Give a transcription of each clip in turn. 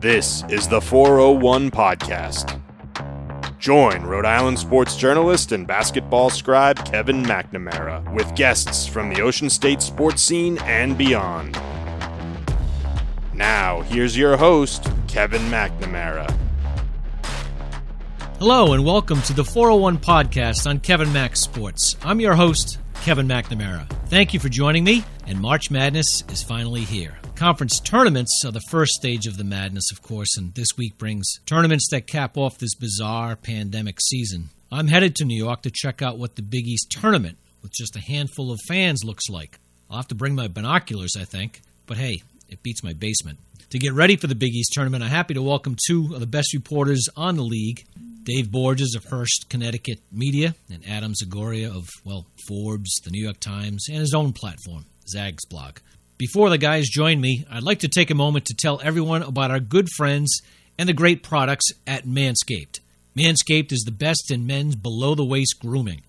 This is the 401 Podcast. Join Rhode Island sports journalist and basketball scribe Kevin McNamara with guests from the Ocean State sports scene and beyond. Now, here's your host, Kevin McNamara. Hello, and welcome to the 401 Podcast on Kevin Mac Sports. I'm your host, Kevin McNamara. Thank you for joining me, and March Madness is finally here. Conference tournaments are the first stage of the madness, of course, and this week brings tournaments that cap off this bizarre pandemic season. I'm headed to New York to check out what the Big East tournament with just a handful of fans looks like. I'll have to bring my binoculars, I think, but hey, it beats my basement. To get ready for the Big East tournament, I'm happy to welcome two of the best reporters on the league Dave Borges of Hearst, Connecticut Media, and Adam Zagoria of, well, Forbes, the New York Times, and his own platform, Zags Blog. Before the guys join me, I'd like to take a moment to tell everyone about our good friends and the great products at Manscaped. Manscaped is the best in men's below the waist grooming.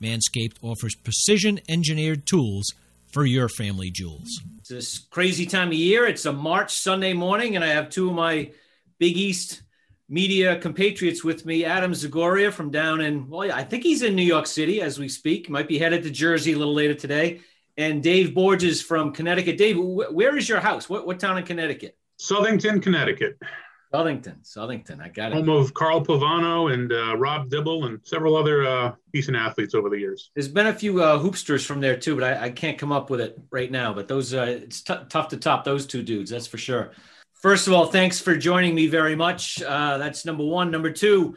Manscaped offers precision engineered tools for your family jewels. It's this crazy time of year. It's a March Sunday morning, and I have two of my Big East media compatriots with me Adam Zagoria from down in, well, yeah, I think he's in New York City as we speak. Might be headed to Jersey a little later today and Dave Borges from Connecticut. Dave, where is your house? What, what town in Connecticut? Southington, Connecticut. Southington, Southington. I got it. Home of Carl Pavano and uh, Rob Dibble and several other uh, decent athletes over the years. There's been a few uh, hoopsters from there too, but I, I, can't come up with it right now. But those, uh, it's t- tough to top those two dudes. That's for sure. First of all, thanks for joining me very much. Uh, that's number one. Number two,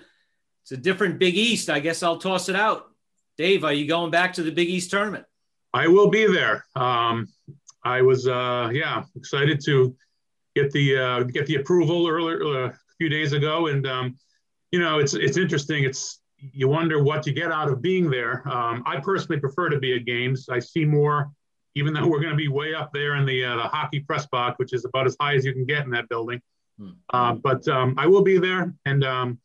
it's a different Big East. I guess I'll toss it out. Dave, are you going back to the Big East tournament? I will be there. Um, I was, uh, yeah, excited to get the uh, get the approval earlier uh, a few days ago, and um, you know, it's it's interesting. It's you wonder what you get out of being there. Um, I personally prefer to be at games. I see more, even though we're going to be way up there in the uh, the hockey press box, which is about as high as you can get in that building. Hmm. Uh, but um, I will be there, and um,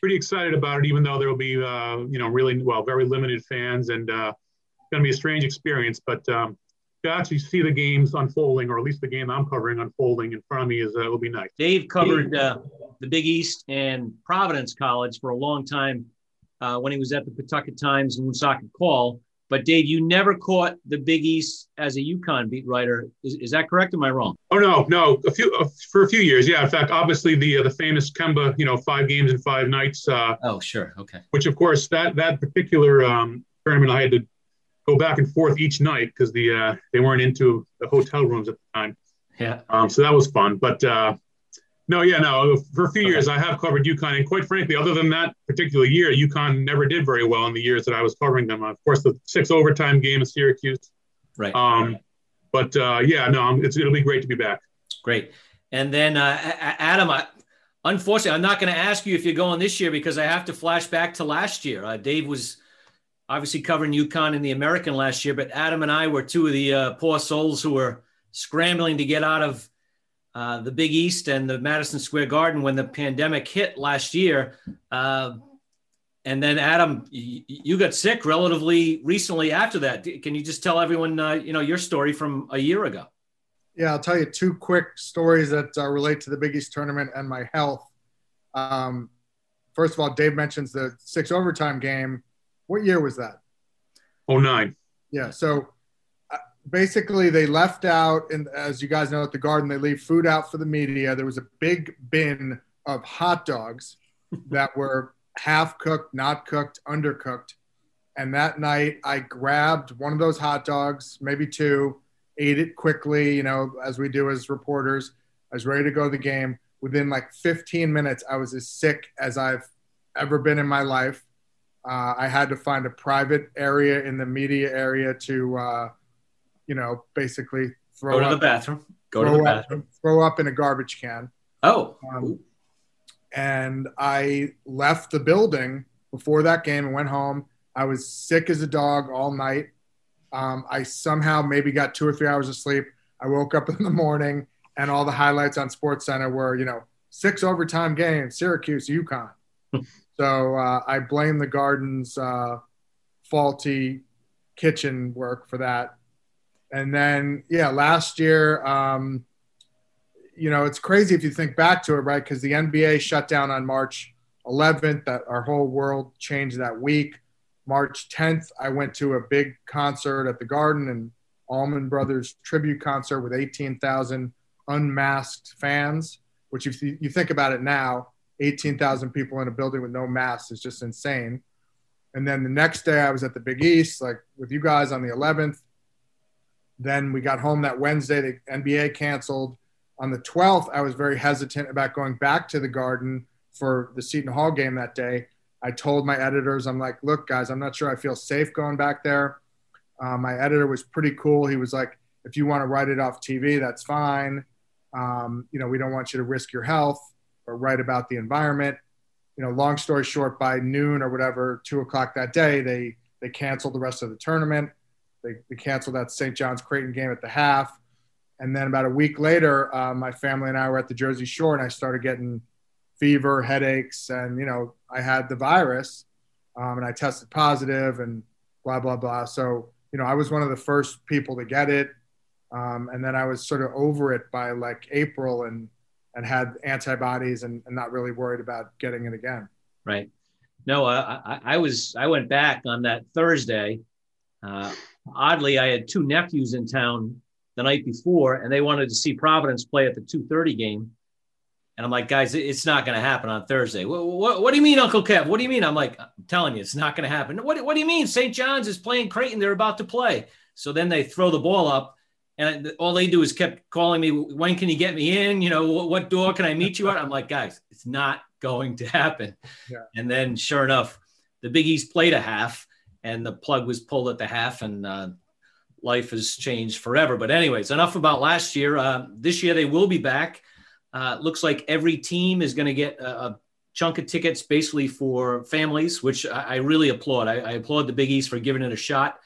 pretty excited about it. Even though there will be, uh, you know, really well, very limited fans, and uh, going to be a strange experience, but um, to actually see the games unfolding, or at least the game I'm covering unfolding in front of me, is uh, will be nice. Dave covered uh, the Big East and Providence College for a long time uh, when he was at the Pawtucket Times and Woonsocket Call. But Dave, you never caught the Big East as a UConn beat writer. Is, is that correct? Or am I wrong? Oh no, no. A few uh, for a few years, yeah. In fact, obviously the uh, the famous Kemba, you know, five games in five nights. Uh, oh sure, okay. Which of course that that particular um, tournament I had to go back and forth each night because the uh, they weren't into the hotel rooms at the time. Yeah. Um, so that was fun. But uh, no, yeah, no. For a few okay. years, I have covered UConn, and quite frankly, other than that particular year, UConn never did very well in the years that I was covering them. Of course, the six overtime game at Syracuse. Right. Um, but uh, yeah, no, it's it'll be great to be back. Great. And then uh, Adam, I, unfortunately, I'm not going to ask you if you're going this year because I have to flash back to last year. Uh, Dave was obviously covering UConn in the American last year, but Adam and I were two of the uh, poor souls who were scrambling to get out of uh, the Big East and the Madison Square Garden when the pandemic hit last year. Uh, and then Adam, y- you got sick relatively recently after that. Can you just tell everyone, uh, you know, your story from a year ago? Yeah, I'll tell you two quick stories that uh, relate to the Big East tournament and my health. Um, first of all, Dave mentions the six overtime game what year was that? Oh nine. Yeah. So uh, basically, they left out, and as you guys know, at the Garden, they leave food out for the media. There was a big bin of hot dogs that were half cooked, not cooked, undercooked. And that night, I grabbed one of those hot dogs, maybe two, ate it quickly, you know, as we do as reporters. I was ready to go to the game. Within like 15 minutes, I was as sick as I've ever been in my life. Uh, I had to find a private area in the media area to, uh, you know, basically throw go to up, the bathroom. Go to the bathroom. Up, throw up in a garbage can. Oh. Um, and I left the building before that game and went home. I was sick as a dog all night. Um, I somehow maybe got two or three hours of sleep. I woke up in the morning and all the highlights on Sports Center were, you know, six overtime games, Syracuse, UConn. So uh, I blame the garden's uh, faulty kitchen work for that. And then, yeah, last year, um, you know, it's crazy if you think back to it, right? Because the NBA shut down on March 11th. That our whole world changed that week. March 10th, I went to a big concert at the Garden and Allman Brothers tribute concert with 18,000 unmasked fans. Which, if you think about it now, 18,000 people in a building with no masks is just insane. And then the next day, I was at the Big East, like with you guys on the 11th. Then we got home that Wednesday. The NBA canceled. On the 12th, I was very hesitant about going back to the Garden for the Seton Hall game that day. I told my editors, I'm like, look, guys, I'm not sure I feel safe going back there. Um, my editor was pretty cool. He was like, if you want to write it off TV, that's fine. Um, you know, we don't want you to risk your health or write about the environment. You know, long story short, by noon or whatever, two o'clock that day, they they canceled the rest of the tournament. They, they canceled that St. John's Creighton game at the half. And then about a week later, uh, my family and I were at the Jersey Shore, and I started getting fever, headaches, and you know, I had the virus, um, and I tested positive, and blah blah blah. So you know, I was one of the first people to get it, um, and then I was sort of over it by like April, and and had antibodies, and, and not really worried about getting it again. Right. No, I, I was I went back on that Thursday. Uh, oddly, I had two nephews in town the night before, and they wanted to see Providence play at the 2:30 game. And I'm like, guys, it's not going to happen on Thursday. What, what, what, do you mean, Uncle Kev? What do you mean? I'm like, I'm telling you, it's not going to happen. What, what do you mean? St. John's is playing Creighton. They're about to play. So then they throw the ball up, and all they do is kept calling me, when can you get me in? You know, what, what door can I meet you at? I'm like, guys, it's not going to happen. Yeah. And then sure enough, the Big East played a half, and the plug was pulled at the half, and uh, life has changed forever. But anyways, enough about last year. Uh, this year they will be back. Uh, looks like every team is going to get a, a, chunk of tickets basically for families, which I, I really applaud. I, I, applaud the Big East for giving it a shot.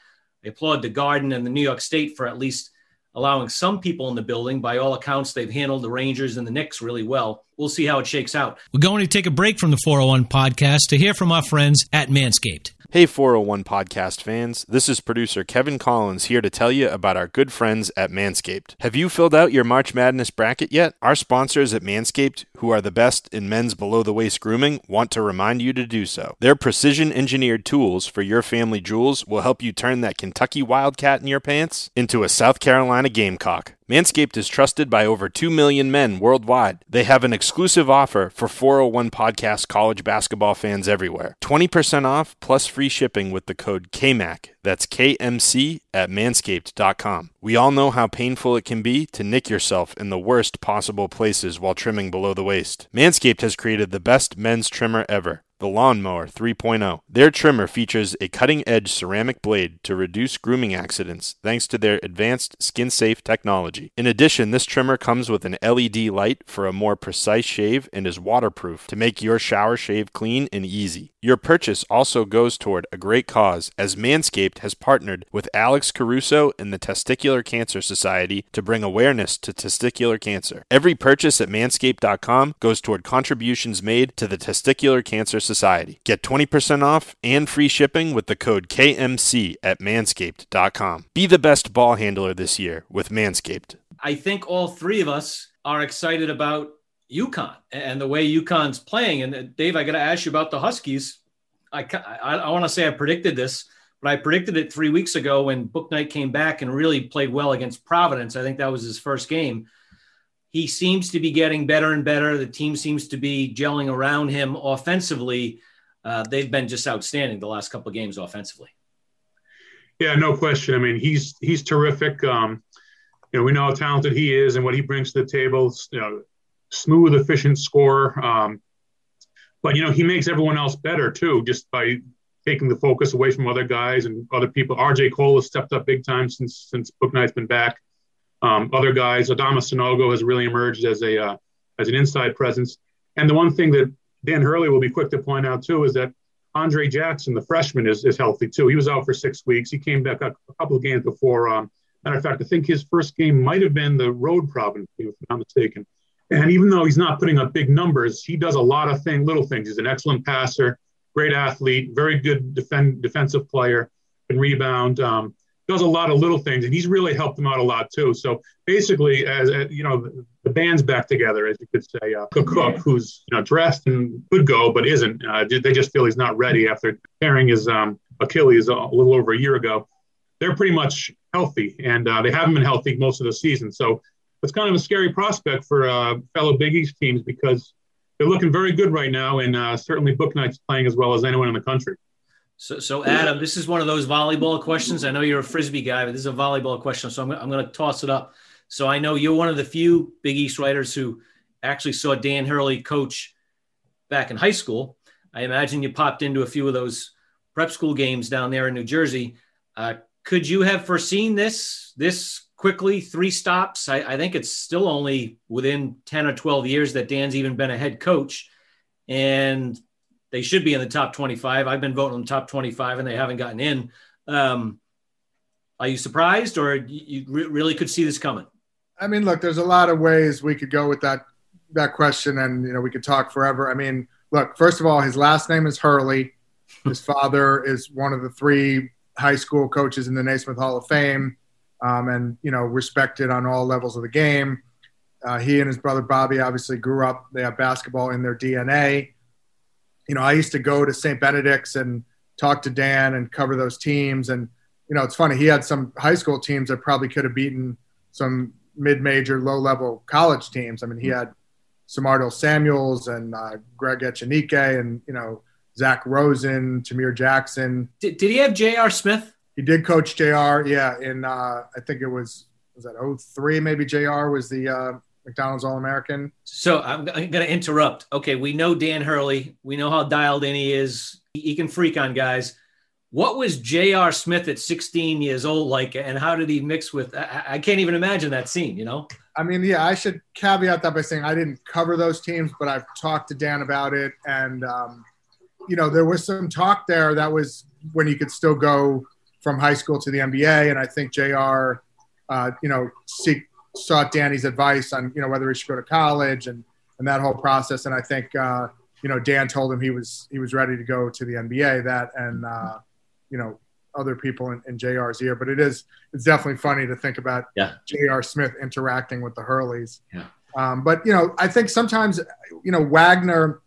I applaud the Garden and the New York State for at least allowing some people in the building. By all accounts, they've handled the Rangers and the Knicks really well. We'll see how it shakes out. We're going to take a break from the 401 podcast to hear from our friends at Manscaped. Hey, 401 podcast fans. This is producer Kevin Collins here to tell you about our good friends at Manscaped. Have you filled out your March Madness bracket yet? Our sponsors at Manscaped, who are the best in men's below the waist grooming, want to remind you to do so. Their precision engineered tools for your family jewels will help you turn that Kentucky Wildcat in your pants into a South Carolina Gamecock. Manscaped is trusted by over 2 million men worldwide. They have an exclusive offer for 401 podcast college basketball fans everywhere 20% off plus free shipping with the code KMAC. That's KMC at manscaped.com. We all know how painful it can be to nick yourself in the worst possible places while trimming below the waist. Manscaped has created the best men's trimmer ever the Lawnmower 3.0. Their trimmer features a cutting edge ceramic blade to reduce grooming accidents thanks to their advanced skin safe technology. In addition, this trimmer comes with an LED light for a more precise shave and is waterproof to make your shower shave clean and easy. Your purchase also goes toward a great cause as Manscaped has partnered with Alex Caruso and the Testicular Cancer Society to bring awareness to testicular cancer. Every purchase at manscaped.com goes toward contributions made to the Testicular Cancer Society. Get 20% off and free shipping with the code KMC at manscaped.com. Be the best ball handler this year with Manscaped. I think all three of us are excited about UConn and the way UConn's playing. And uh, Dave, I got to ask you about the Huskies. I, I, I want to say I predicted this, but I predicted it three weeks ago when Bouknight came back and really played well against Providence. I think that was his first game. He seems to be getting better and better. The team seems to be gelling around him offensively. Uh, they've been just outstanding the last couple of games offensively. Yeah, no question. I mean, he's he's terrific. Um, you know, we know how talented he is and what he brings to the table. You know, smooth, efficient scorer. Um, but you know, he makes everyone else better too, just by taking the focus away from other guys and other people. RJ Cole has stepped up big time since since Bouknight's been back. Um, other guys, Adama Sanogo has really emerged as a uh, as an inside presence. And the one thing that Dan Hurley will be quick to point out too is that Andre Jackson, the freshman, is, is healthy too. He was out for six weeks. He came back a, a couple of games before. Um, matter of fact, I think his first game might have been the road Providence, if I'm not mistaken. And even though he's not putting up big numbers, he does a lot of thing, little things. He's an excellent passer, great athlete, very good defend, defensive player, and rebound. Um, does a lot of little things, and he's really helped them out a lot too. So basically, as, as you know, the, band's back together, as you could say. Uh, Akok, Akok, who's you know dressed and could go but isn't, uh, they just feel he's not ready after tearing his um, Achilles a little over a year ago. They're pretty much healthy, and uh, they haven't been healthy most of the season. So it's kind of a scary prospect for uh, fellow Big East teams because they're looking very good right now, and uh, certainly Bouknight's playing as well as anyone in the country. So, so Adam, this is one of those volleyball questions. I know you're a frisbee guy, but this is a volleyball question, so I'm, I'm going to toss it up. So I know you're one of the few Big East writers who actually saw Dan Hurley coach back in high school. I imagine you popped into a few of those prep school games down there in New Jersey. Uh, could you have foreseen this this quickly? Three stops. I, I think it's still only within ten or twelve years that Dan's even been a head coach, and they should be in the top twenty-five. I've been voting them top twenty-five, and they haven't gotten in. Um, are you surprised, or you re- really could see this coming? I mean, look, there's a lot of ways we could go with that that question, and you know, we could talk forever. I mean, look, first of all, his last name is Hurley. His father is one of the three high school coaches in the Naismith Hall of Fame, um, and you know, respected on all levels of the game. Uh, he and his brother Bobby obviously grew up. They have basketball in their DNA. You know, I used to go to St. Benedict's and talk to Dan and cover those teams. And you know, it's funny. He had some high school teams that probably could have beaten some mid-major, low-level college teams. I mean, he had Samardo Samuels and uh, Greg Echenique and you know Zach Rosen, Tamir Jackson. Did, did he have J.R. Smith? He did coach J.R. Yeah, in uh, I think it was was that 03 maybe J.R. was the uh, McDonald's All American. So I'm, I'm going to interrupt. Okay, we know Dan Hurley. We know how dialed in he is. He, he can freak on guys. What was J.R. Smith at 16 years old like, and how did he mix with? I, I can't even imagine that scene. You know. I mean, yeah, I should caveat that by saying I didn't cover those teams, but I've talked to Dan about it, and um, you know, there was some talk there that was when he could still go from high school to the NBA, and I think J.R. Uh, you know, seek, sought Danny's advice on you know whether he should go to college and and that whole process, and I think uh, you know Dan told him he was he was ready to go to the NBA. That and uh, you know other people in, in JR's ear, but it is it's definitely funny to think about yeah. JR Smith interacting with the Hurleys. Yeah. Um, but you know, I think sometimes you know Wagner,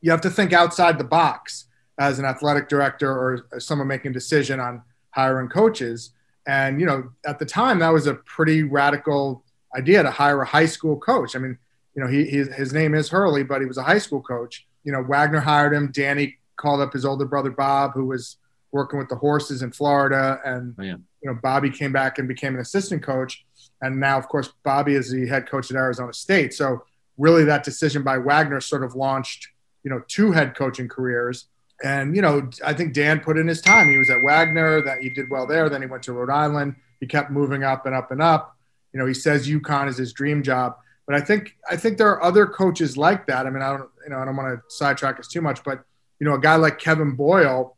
you have to think outside the box as an athletic director or someone making a decision on hiring coaches. And you know, at the time, that was a pretty radical idea to hire a high school coach. I mean, you know, he, he his name is Hurley, but he was a high school coach. You know, Wagner hired him. Danny called up his older brother Bob, who was working with the horses in Florida, and oh, yeah. you know Bobby came back and became an assistant coach, and now of course Bobby is the head coach at Arizona State. So really, that decision by Wagner sort of launched you know two head coaching careers. And you know, I think Dan put in his time. He was at Wagner, that he did well there. Then he went to Rhode Island. He kept moving up and up and up. You know, he says UConn is his dream job. But I think I think there are other coaches like that. I mean, I don't you know I don't want to sidetrack us too much, but you know, a guy like Kevin Boyle,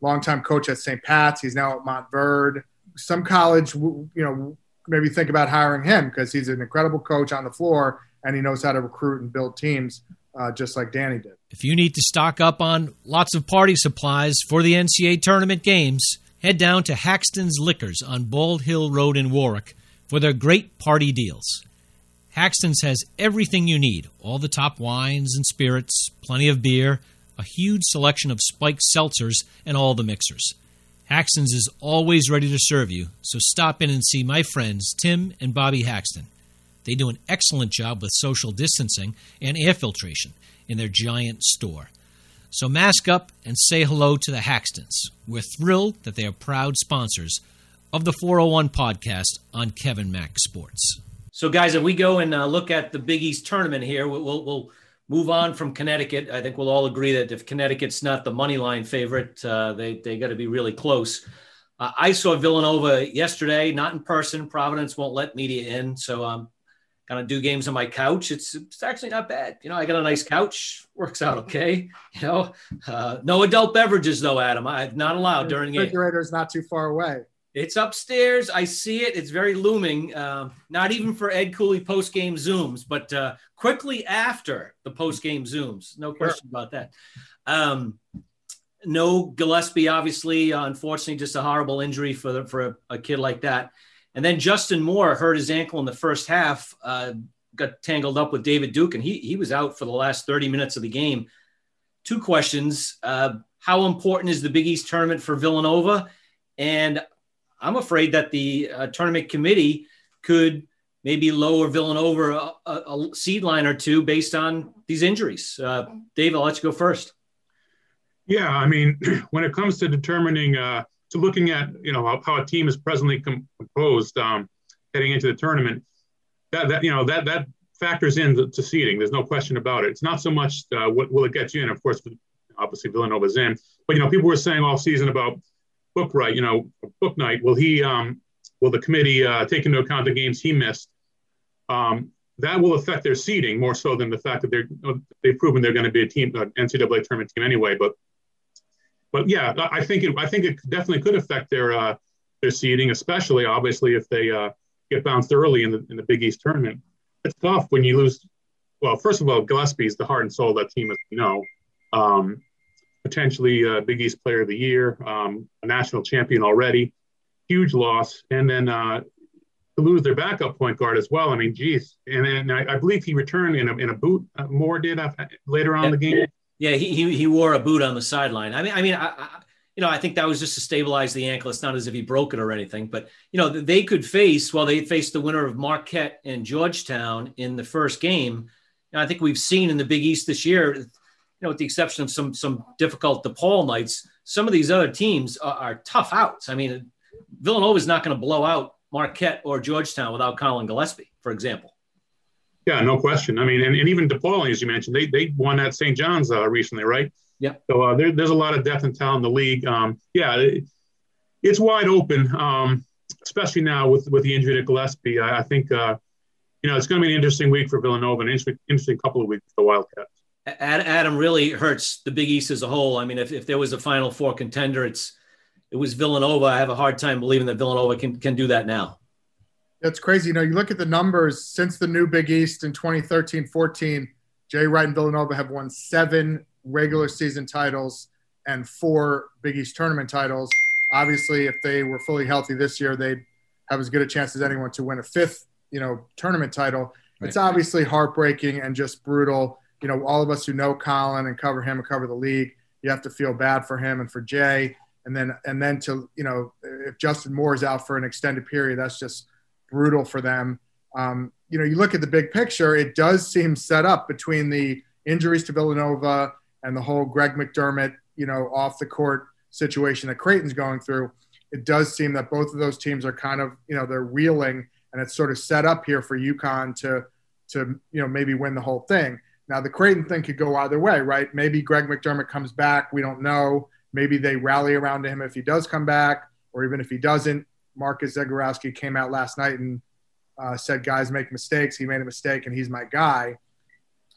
longtime coach at St. Pat's. He's now at Montverde. Some college, you know, maybe think about hiring him because he's an incredible coach on the floor and he knows how to recruit and build teams uh, just like Danny did. If you need to stock up on lots of party supplies for the NCAA tournament games, head down to Haxton's Liquors on Bald Hill Road in Warwick for their great party deals. Haxton's has everything you need all the top wines and spirits, plenty of beer a huge selection of spiked seltzers, and all the mixers. Haxton's is always ready to serve you, so stop in and see my friends Tim and Bobby Haxton. They do an excellent job with social distancing and air filtration in their giant store. So mask up and say hello to the Haxtons. We're thrilled that they are proud sponsors of the 401 podcast on Kevin Mac Sports. So, guys, if we go and uh, look at the Big East tournament here, we'll, we'll, move on from Connecticut. I think we'll all agree that if Connecticut's not the money line favorite, uh, they they got to be really close. Uh, I saw Villanova yesterday, not in person. Providence won't let media in, so I'm gonna do games on my couch. It's it's actually not bad. You know, I got a nice couch, works out okay. You know, uh, no adult beverages though, Adam. I'm not allowed during the refrigerator is not too far away. It's upstairs. I see it. It's very looming. Uh, not even for Ed Cooley post game zooms, but uh, quickly after the post game zooms. No question sure. about that. Um, no Gillespie, obviously, uh, unfortunately, just a horrible injury for the, for a, a, kid like that. And then Justin Moore hurt his ankle in the first half, uh, got tangled up with David Duke, and he he was out for the last 30 minutes of the game. Two questions: uh, How important is the Big East tournament for Villanova? And I'm afraid that the uh, tournament committee could maybe lower Villanova a, a, seed line or two based on these injuries. Uh, Dave, I'll let you go first. Yeah, I mean, when it comes to determining, uh, to looking at, you know, how, how a team is presently composed um, heading into the tournament, that, that you know, that that factors into to seeding. There's no question about it. It's not so much uh, what will it get you in. Of course, obviously Villanova's in, but you know, people were saying all season about Bouknight. you know, Bouknight. Will he? Um, will the committee uh, take into account the games he missed? Um, that will affect their seeding more so than the fact that they're they've proven they're going to be a team, an NCAA tournament team anyway. But but yeah, I think it I think it definitely could affect their uh, their seeding, especially obviously if they uh, get bounced early in the in the Big East tournament. It's tough when you lose. Well, first of all, Gillespie's the heart and soul of that team, as you know. Um, potentially a Big East Player of the Year, um, a national champion already, huge loss, and then uh, to lose their backup point guard as well. I mean, geez, and then I, I believe he returned in a, in a boot. Uh, Moore did after, later on yeah, the game. Yeah, he, he, he wore a boot on the sideline. I mean, I mean, I, I, you know, I think that was just to stabilize the ankle. It's not as if he broke it or anything, but you know, they could face well, they faced the winner of Marquette and Georgetown in the first game. And I think we've seen in the Big East this year, you know, with the exception of some some difficult DePaul nights, some of these other teams are, are tough outs. I mean, Villanova is not going to blow out Marquette or Georgetown without Collin Gillespie, for example. Yeah, no question. I mean, and, and even DePaul, as you mentioned, they they won at St. John's uh, recently, right? Yeah. So uh, there, there's a lot of depth and talent in the league. Um, yeah, it, it's wide open, um, especially now with with the injury to Gillespie. I, I think uh, you know it's going to be an interesting week for Villanova, an interesting, interesting couple of weeks for the Wildcats. Adam really hurts the Big East as a whole. I mean, if, if there was a Final Four contender, it's it was Villanova. I have a hard time believing that Villanova can, can do that now. That's crazy. You know, you look at the numbers since the new Big East in 2013 14, Jay Wright and Villanova have won seven regular season titles and four Big East tournament titles. Obviously, if they were fully healthy this year, they'd have as good a chance as anyone to win a fifth, you know, tournament title. Right. It's obviously heartbreaking and just brutal. You know, all of us who know Collin and cover him and cover the league, you have to feel bad for him and for Jay and then and then to you know if Justin Moore is out for an extended period, that's just brutal for them. Um, you know, you look at the big picture, it does seem set up between the injuries to Villanova and the whole Greg McDermott, you know, off the court situation that Creighton's going through. It does seem that both of those teams are kind of, you know, they're reeling, and it's sort of set up here for UConn to, to you know, maybe win the whole thing. Now the Creighton thing could go either way, right? Maybe Greg McDermott comes back. We don't know. Maybe they rally around him if he does come back, or even if he doesn't. Marcus Zegarowski came out last night and uh, said guys make mistakes. He made a mistake, and he's my guy.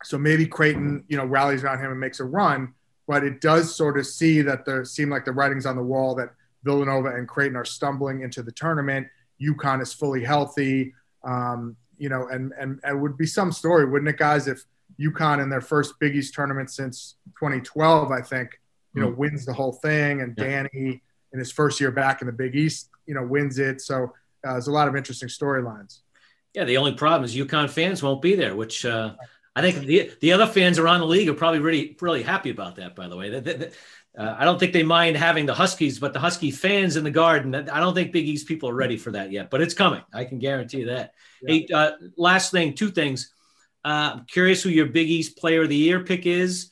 So maybe Creighton, you know, rallies around him and makes a run. But it does sort of see that there seem like the writings on the wall that Villanova and Creighton are stumbling into the tournament. UConn is fully healthy. Um, you know, and, and and it would be some story, wouldn't it, guys, if UConn in their first Big East tournament since 2012, I think, you know, mm. wins the whole thing, and yeah. Danny in his first year back in the Big East, you know, wins it. So uh, there's a lot of interesting storylines. Yeah, the only problem is UConn fans won't be there, which uh, I think the the other fans around the league are probably really really happy about that. By the way, that, uh, I don't think they mind having the Huskies, but the Husky fans in the Garden, I don't think Big East people are ready for that yet. But it's coming. I can guarantee you that. Yeah. Hey, uh, last thing, two things. Uh, I'm curious who your Big East Player of the Year pick is,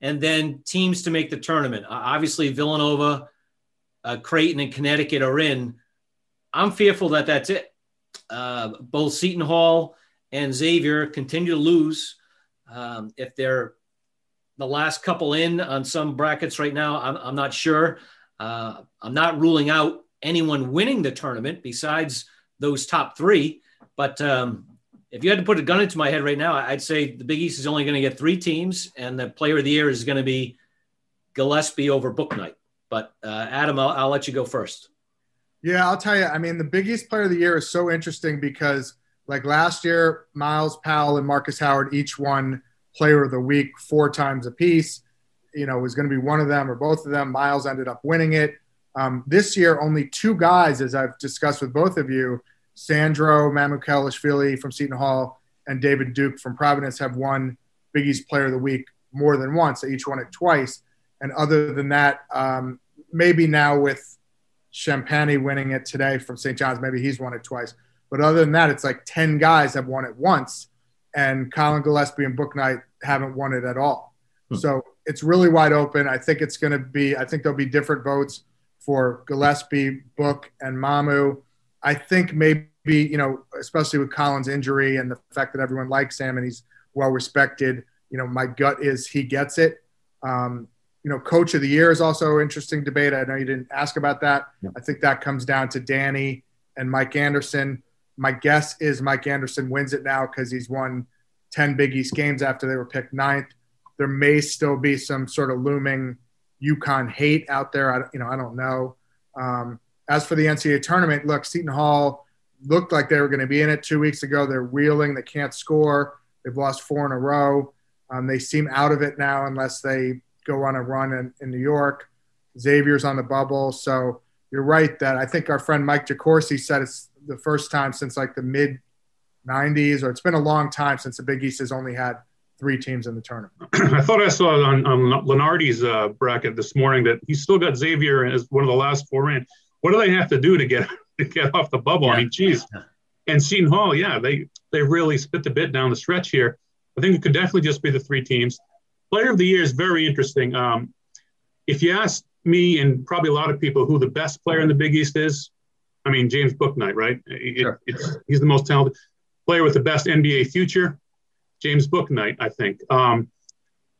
and then teams to make the tournament. Uh, obviously, Villanova, uh, Creighton, and Connecticut are in. I'm fearful that that's it. Uh, both Seton Hall and Xavier continue to lose. Um, if they're the last couple in on some brackets right now, I'm, I'm not sure. Uh, I'm not ruling out anyone winning the tournament besides those top three, but um, if you had to put a gun into my head right now, I'd say the Big East is only going to get three teams, and the player of the year is going to be Gillespie over Bouknight. But uh, Adam, I'll, I'll let you go first. Yeah, I'll tell you. I mean, the Big East player of the year is so interesting because, like last year, Myles Powell and Marcus Howard each won player of the week four times apiece. you know, it was going to be one of them or both of them. Miles ended up winning it. Um, this year, only two guys, as I've discussed with both of you, Sandro Mamukelashvili from Seton Hall and David Duke from Providence, have won Big East Player of the Week more than once. They each won it twice. And other than that, um, maybe now with Champagnie winning it today from St. John's, maybe he's won it twice. But other than that, it's like 10 guys have won it once, and Collin Gillespie and Bouknight haven't won it at all. Hmm. So it's really wide open. I think it's going to be, I think there'll be different votes for Gillespie, Book, and Mamu. I think maybe, you know, especially with Collin's injury and the fact that everyone likes him and he's well respected, you know, my gut is he gets it. Um, you know, coach of the year is also an interesting debate. I know you didn't ask about that. Yeah. I think that comes down to Danny and Mike Anderson. My guess is Mike Anderson wins it now because he's won 10 Big East games after they were picked ninth. There may still be some sort of looming UConn hate out there. I, you know, I don't know. Um, as for the NCAA tournament, look, Seton Hall looked like they were going to be in it two weeks ago. They're reeling. They can't score. They've lost four in a row. Um, they seem out of it now unless they go on a run in, in New York. Xavier's on the bubble. So you're right that I think our friend Mike DeCourcy said it's the first time since like the mid 90s, or it's been a long time since the Big East has only had three teams in the tournament. I thought I saw on, on Lunardi's uh, bracket this morning that he's still got Xavier as one of the last four in. What do they have to do to get to get off the bubble? Yeah. I mean, geez. And Seton Hall, yeah, they they really spit the bit down the stretch here. I think it could definitely just be the three teams. Player of the year is very interesting. Um, if you ask me and probably a lot of people who the best player in the Big East is, I mean James Bouknight, right? It, sure. he's the most talented player with the best NBA future. James Bouknight, I think. Um,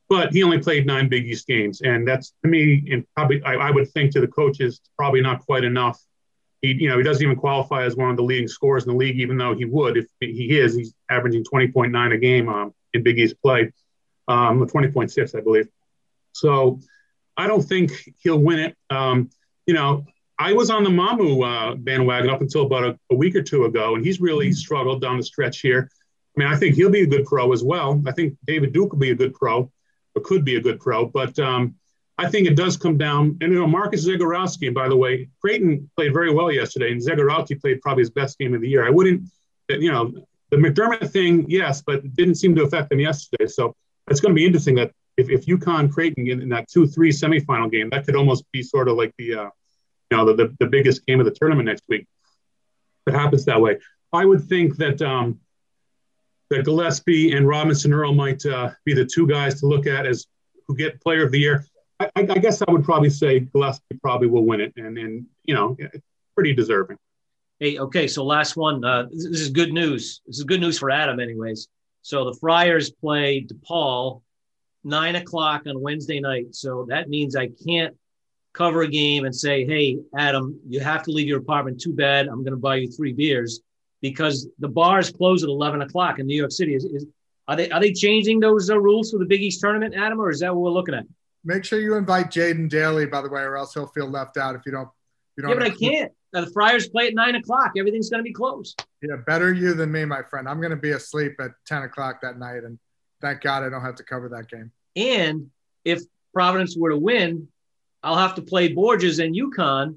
but he only played nine Big East games, and that's to me, and probably I, I, would think to the coaches, probably not quite enough. He, you know, he doesn't even qualify as one of the leading scorers in the league, even though he would if he is. He's averaging 20.9 a game um, in Big East play um, 20.6, I believe. So I don't think he'll win it. Um, you know, I was on the Mamu uh, bandwagon up until about a, a, week or two ago, and he's really mm-hmm. struggled down the stretch here. I mean, I think he'll be a good pro as well. I think David Duke will be a good pro, or could be a good pro. But um, I think it does come down. And you know, Marcus Zegarowski, and by the way, Creighton played very well yesterday, and Zegarowski played probably his best game of the year. I wouldn't, you know, the McDermott thing, yes, but it didn't seem to affect him yesterday. So it's going to be interesting that if, if UConn Creighton in, in that two three semifinal game, that could almost be sort of like the uh, you know the, the, the biggest game of the tournament next week. If it happens that way, I would think that um, that Gillespie and Robinson Earl might uh, be the two guys to look at as who get Player of the Year. I, I, I guess I would probably say Gillespie probably will win it, and and you know pretty deserving. Hey, okay, so last one. Uh, this is good news. This is good news for Adam, anyways. So the Friars play DePaul nine o'clock on Wednesday night. So that means I can't cover a game and say, "Hey, Adam, you have to leave your apartment. Too bad. I'm going to buy you three beers," because the bars close at eleven o'clock in New York City. Is, is are they are they changing those uh, rules for the Big East tournament, Adam, or is that what we're looking at? Make sure you invite Jaden Daly, by the way, or else he'll feel left out if you don't. You yeah, but I can't. The Friars play at nine o'clock. Everything's going to be closed. Yeah, better you than me, my friend. I'm going to be asleep at 10 o'clock that night. And thank God I don't have to cover that game. And if Providence were to win, I'll have to play Borges and UConn.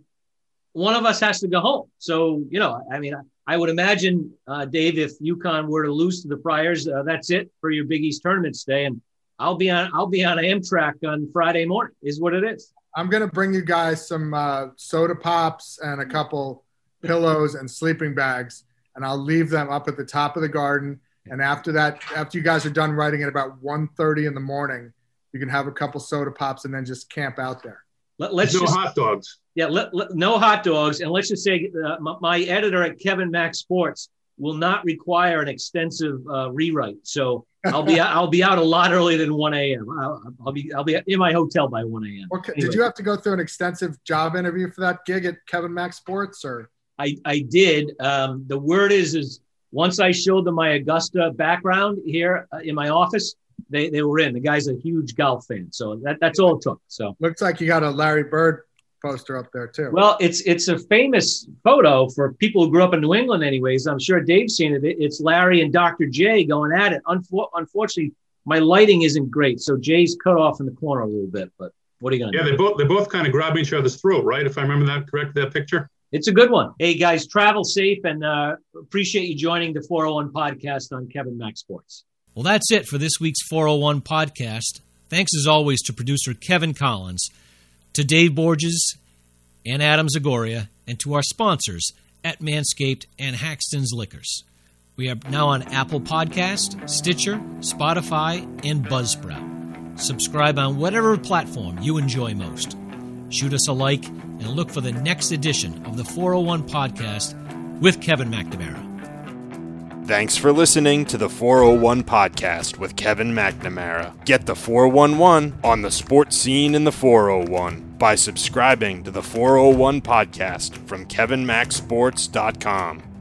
One of us has to go home. So, you know, I mean, I, I would imagine, uh, Dave, if UConn were to lose to the Friars, uh, that's it for your Big East tournament stay. And I'll be on, I'll be on Amtrak on Friday morning is what it is. I'm going to bring you guys some uh, soda pops and a couple pillows and sleeping bags, and I'll leave them up at the top of the garden. And after that, after you guys are done writing at about 1.30 in the morning, you can have a couple soda pops and then just camp out there. Let, us no just, hot dogs. Yeah, let, let, no hot dogs. And let's just say uh, my, my, editor at Kevin Mac Sports will not require an extensive uh, rewrite. So I'll be I'll be out a lot earlier than 1 a.m. I'll, I'll, be I'll be in my hotel by 1 a.m. Okay. Anyway. Did you have to go through an extensive job interview for that gig at Kevin Mac Sports, or? I I did. Um, the word is is once I showed them my Augusta background here uh, in my office, they they were in. The guy's a huge golf fan, so that that's all it took. So looks like you got a Larry Bird poster up there too. Well, it's it's a famous photo for people who grew up in New England, anyways. I'm sure Dave's seen it. It's Larry and Dr. J going at it. Unfor- unfortunately, my lighting isn't great, so Jay's cut off in the corner a little bit. But what are you gonna Yeah, do? they both they both kind of grab each other's throat, right? If I remember that correct, that picture. It's a good one. Hey guys, travel safe and uh, appreciate you joining the 401 podcast on Kevin Mac Sports. Well, that's it for this week's 401 podcast. Thanks as always to producer Kevin Collins, to Dave Borges and Adam Zagoria, and to our sponsors at Manscaped and Haxton's Liquors. We are now on Apple Podcast, Stitcher, Spotify, and Buzzsprout. Subscribe on whatever platform you enjoy most. Shoot us a like and look for the next edition of the 401 podcast with Kevin McNamara. Thanks for listening to the 401 podcast with Kevin McNamara. Get the 411 on the sports scene in the 401 by subscribing to the 401 podcast from kevinmacsports.com.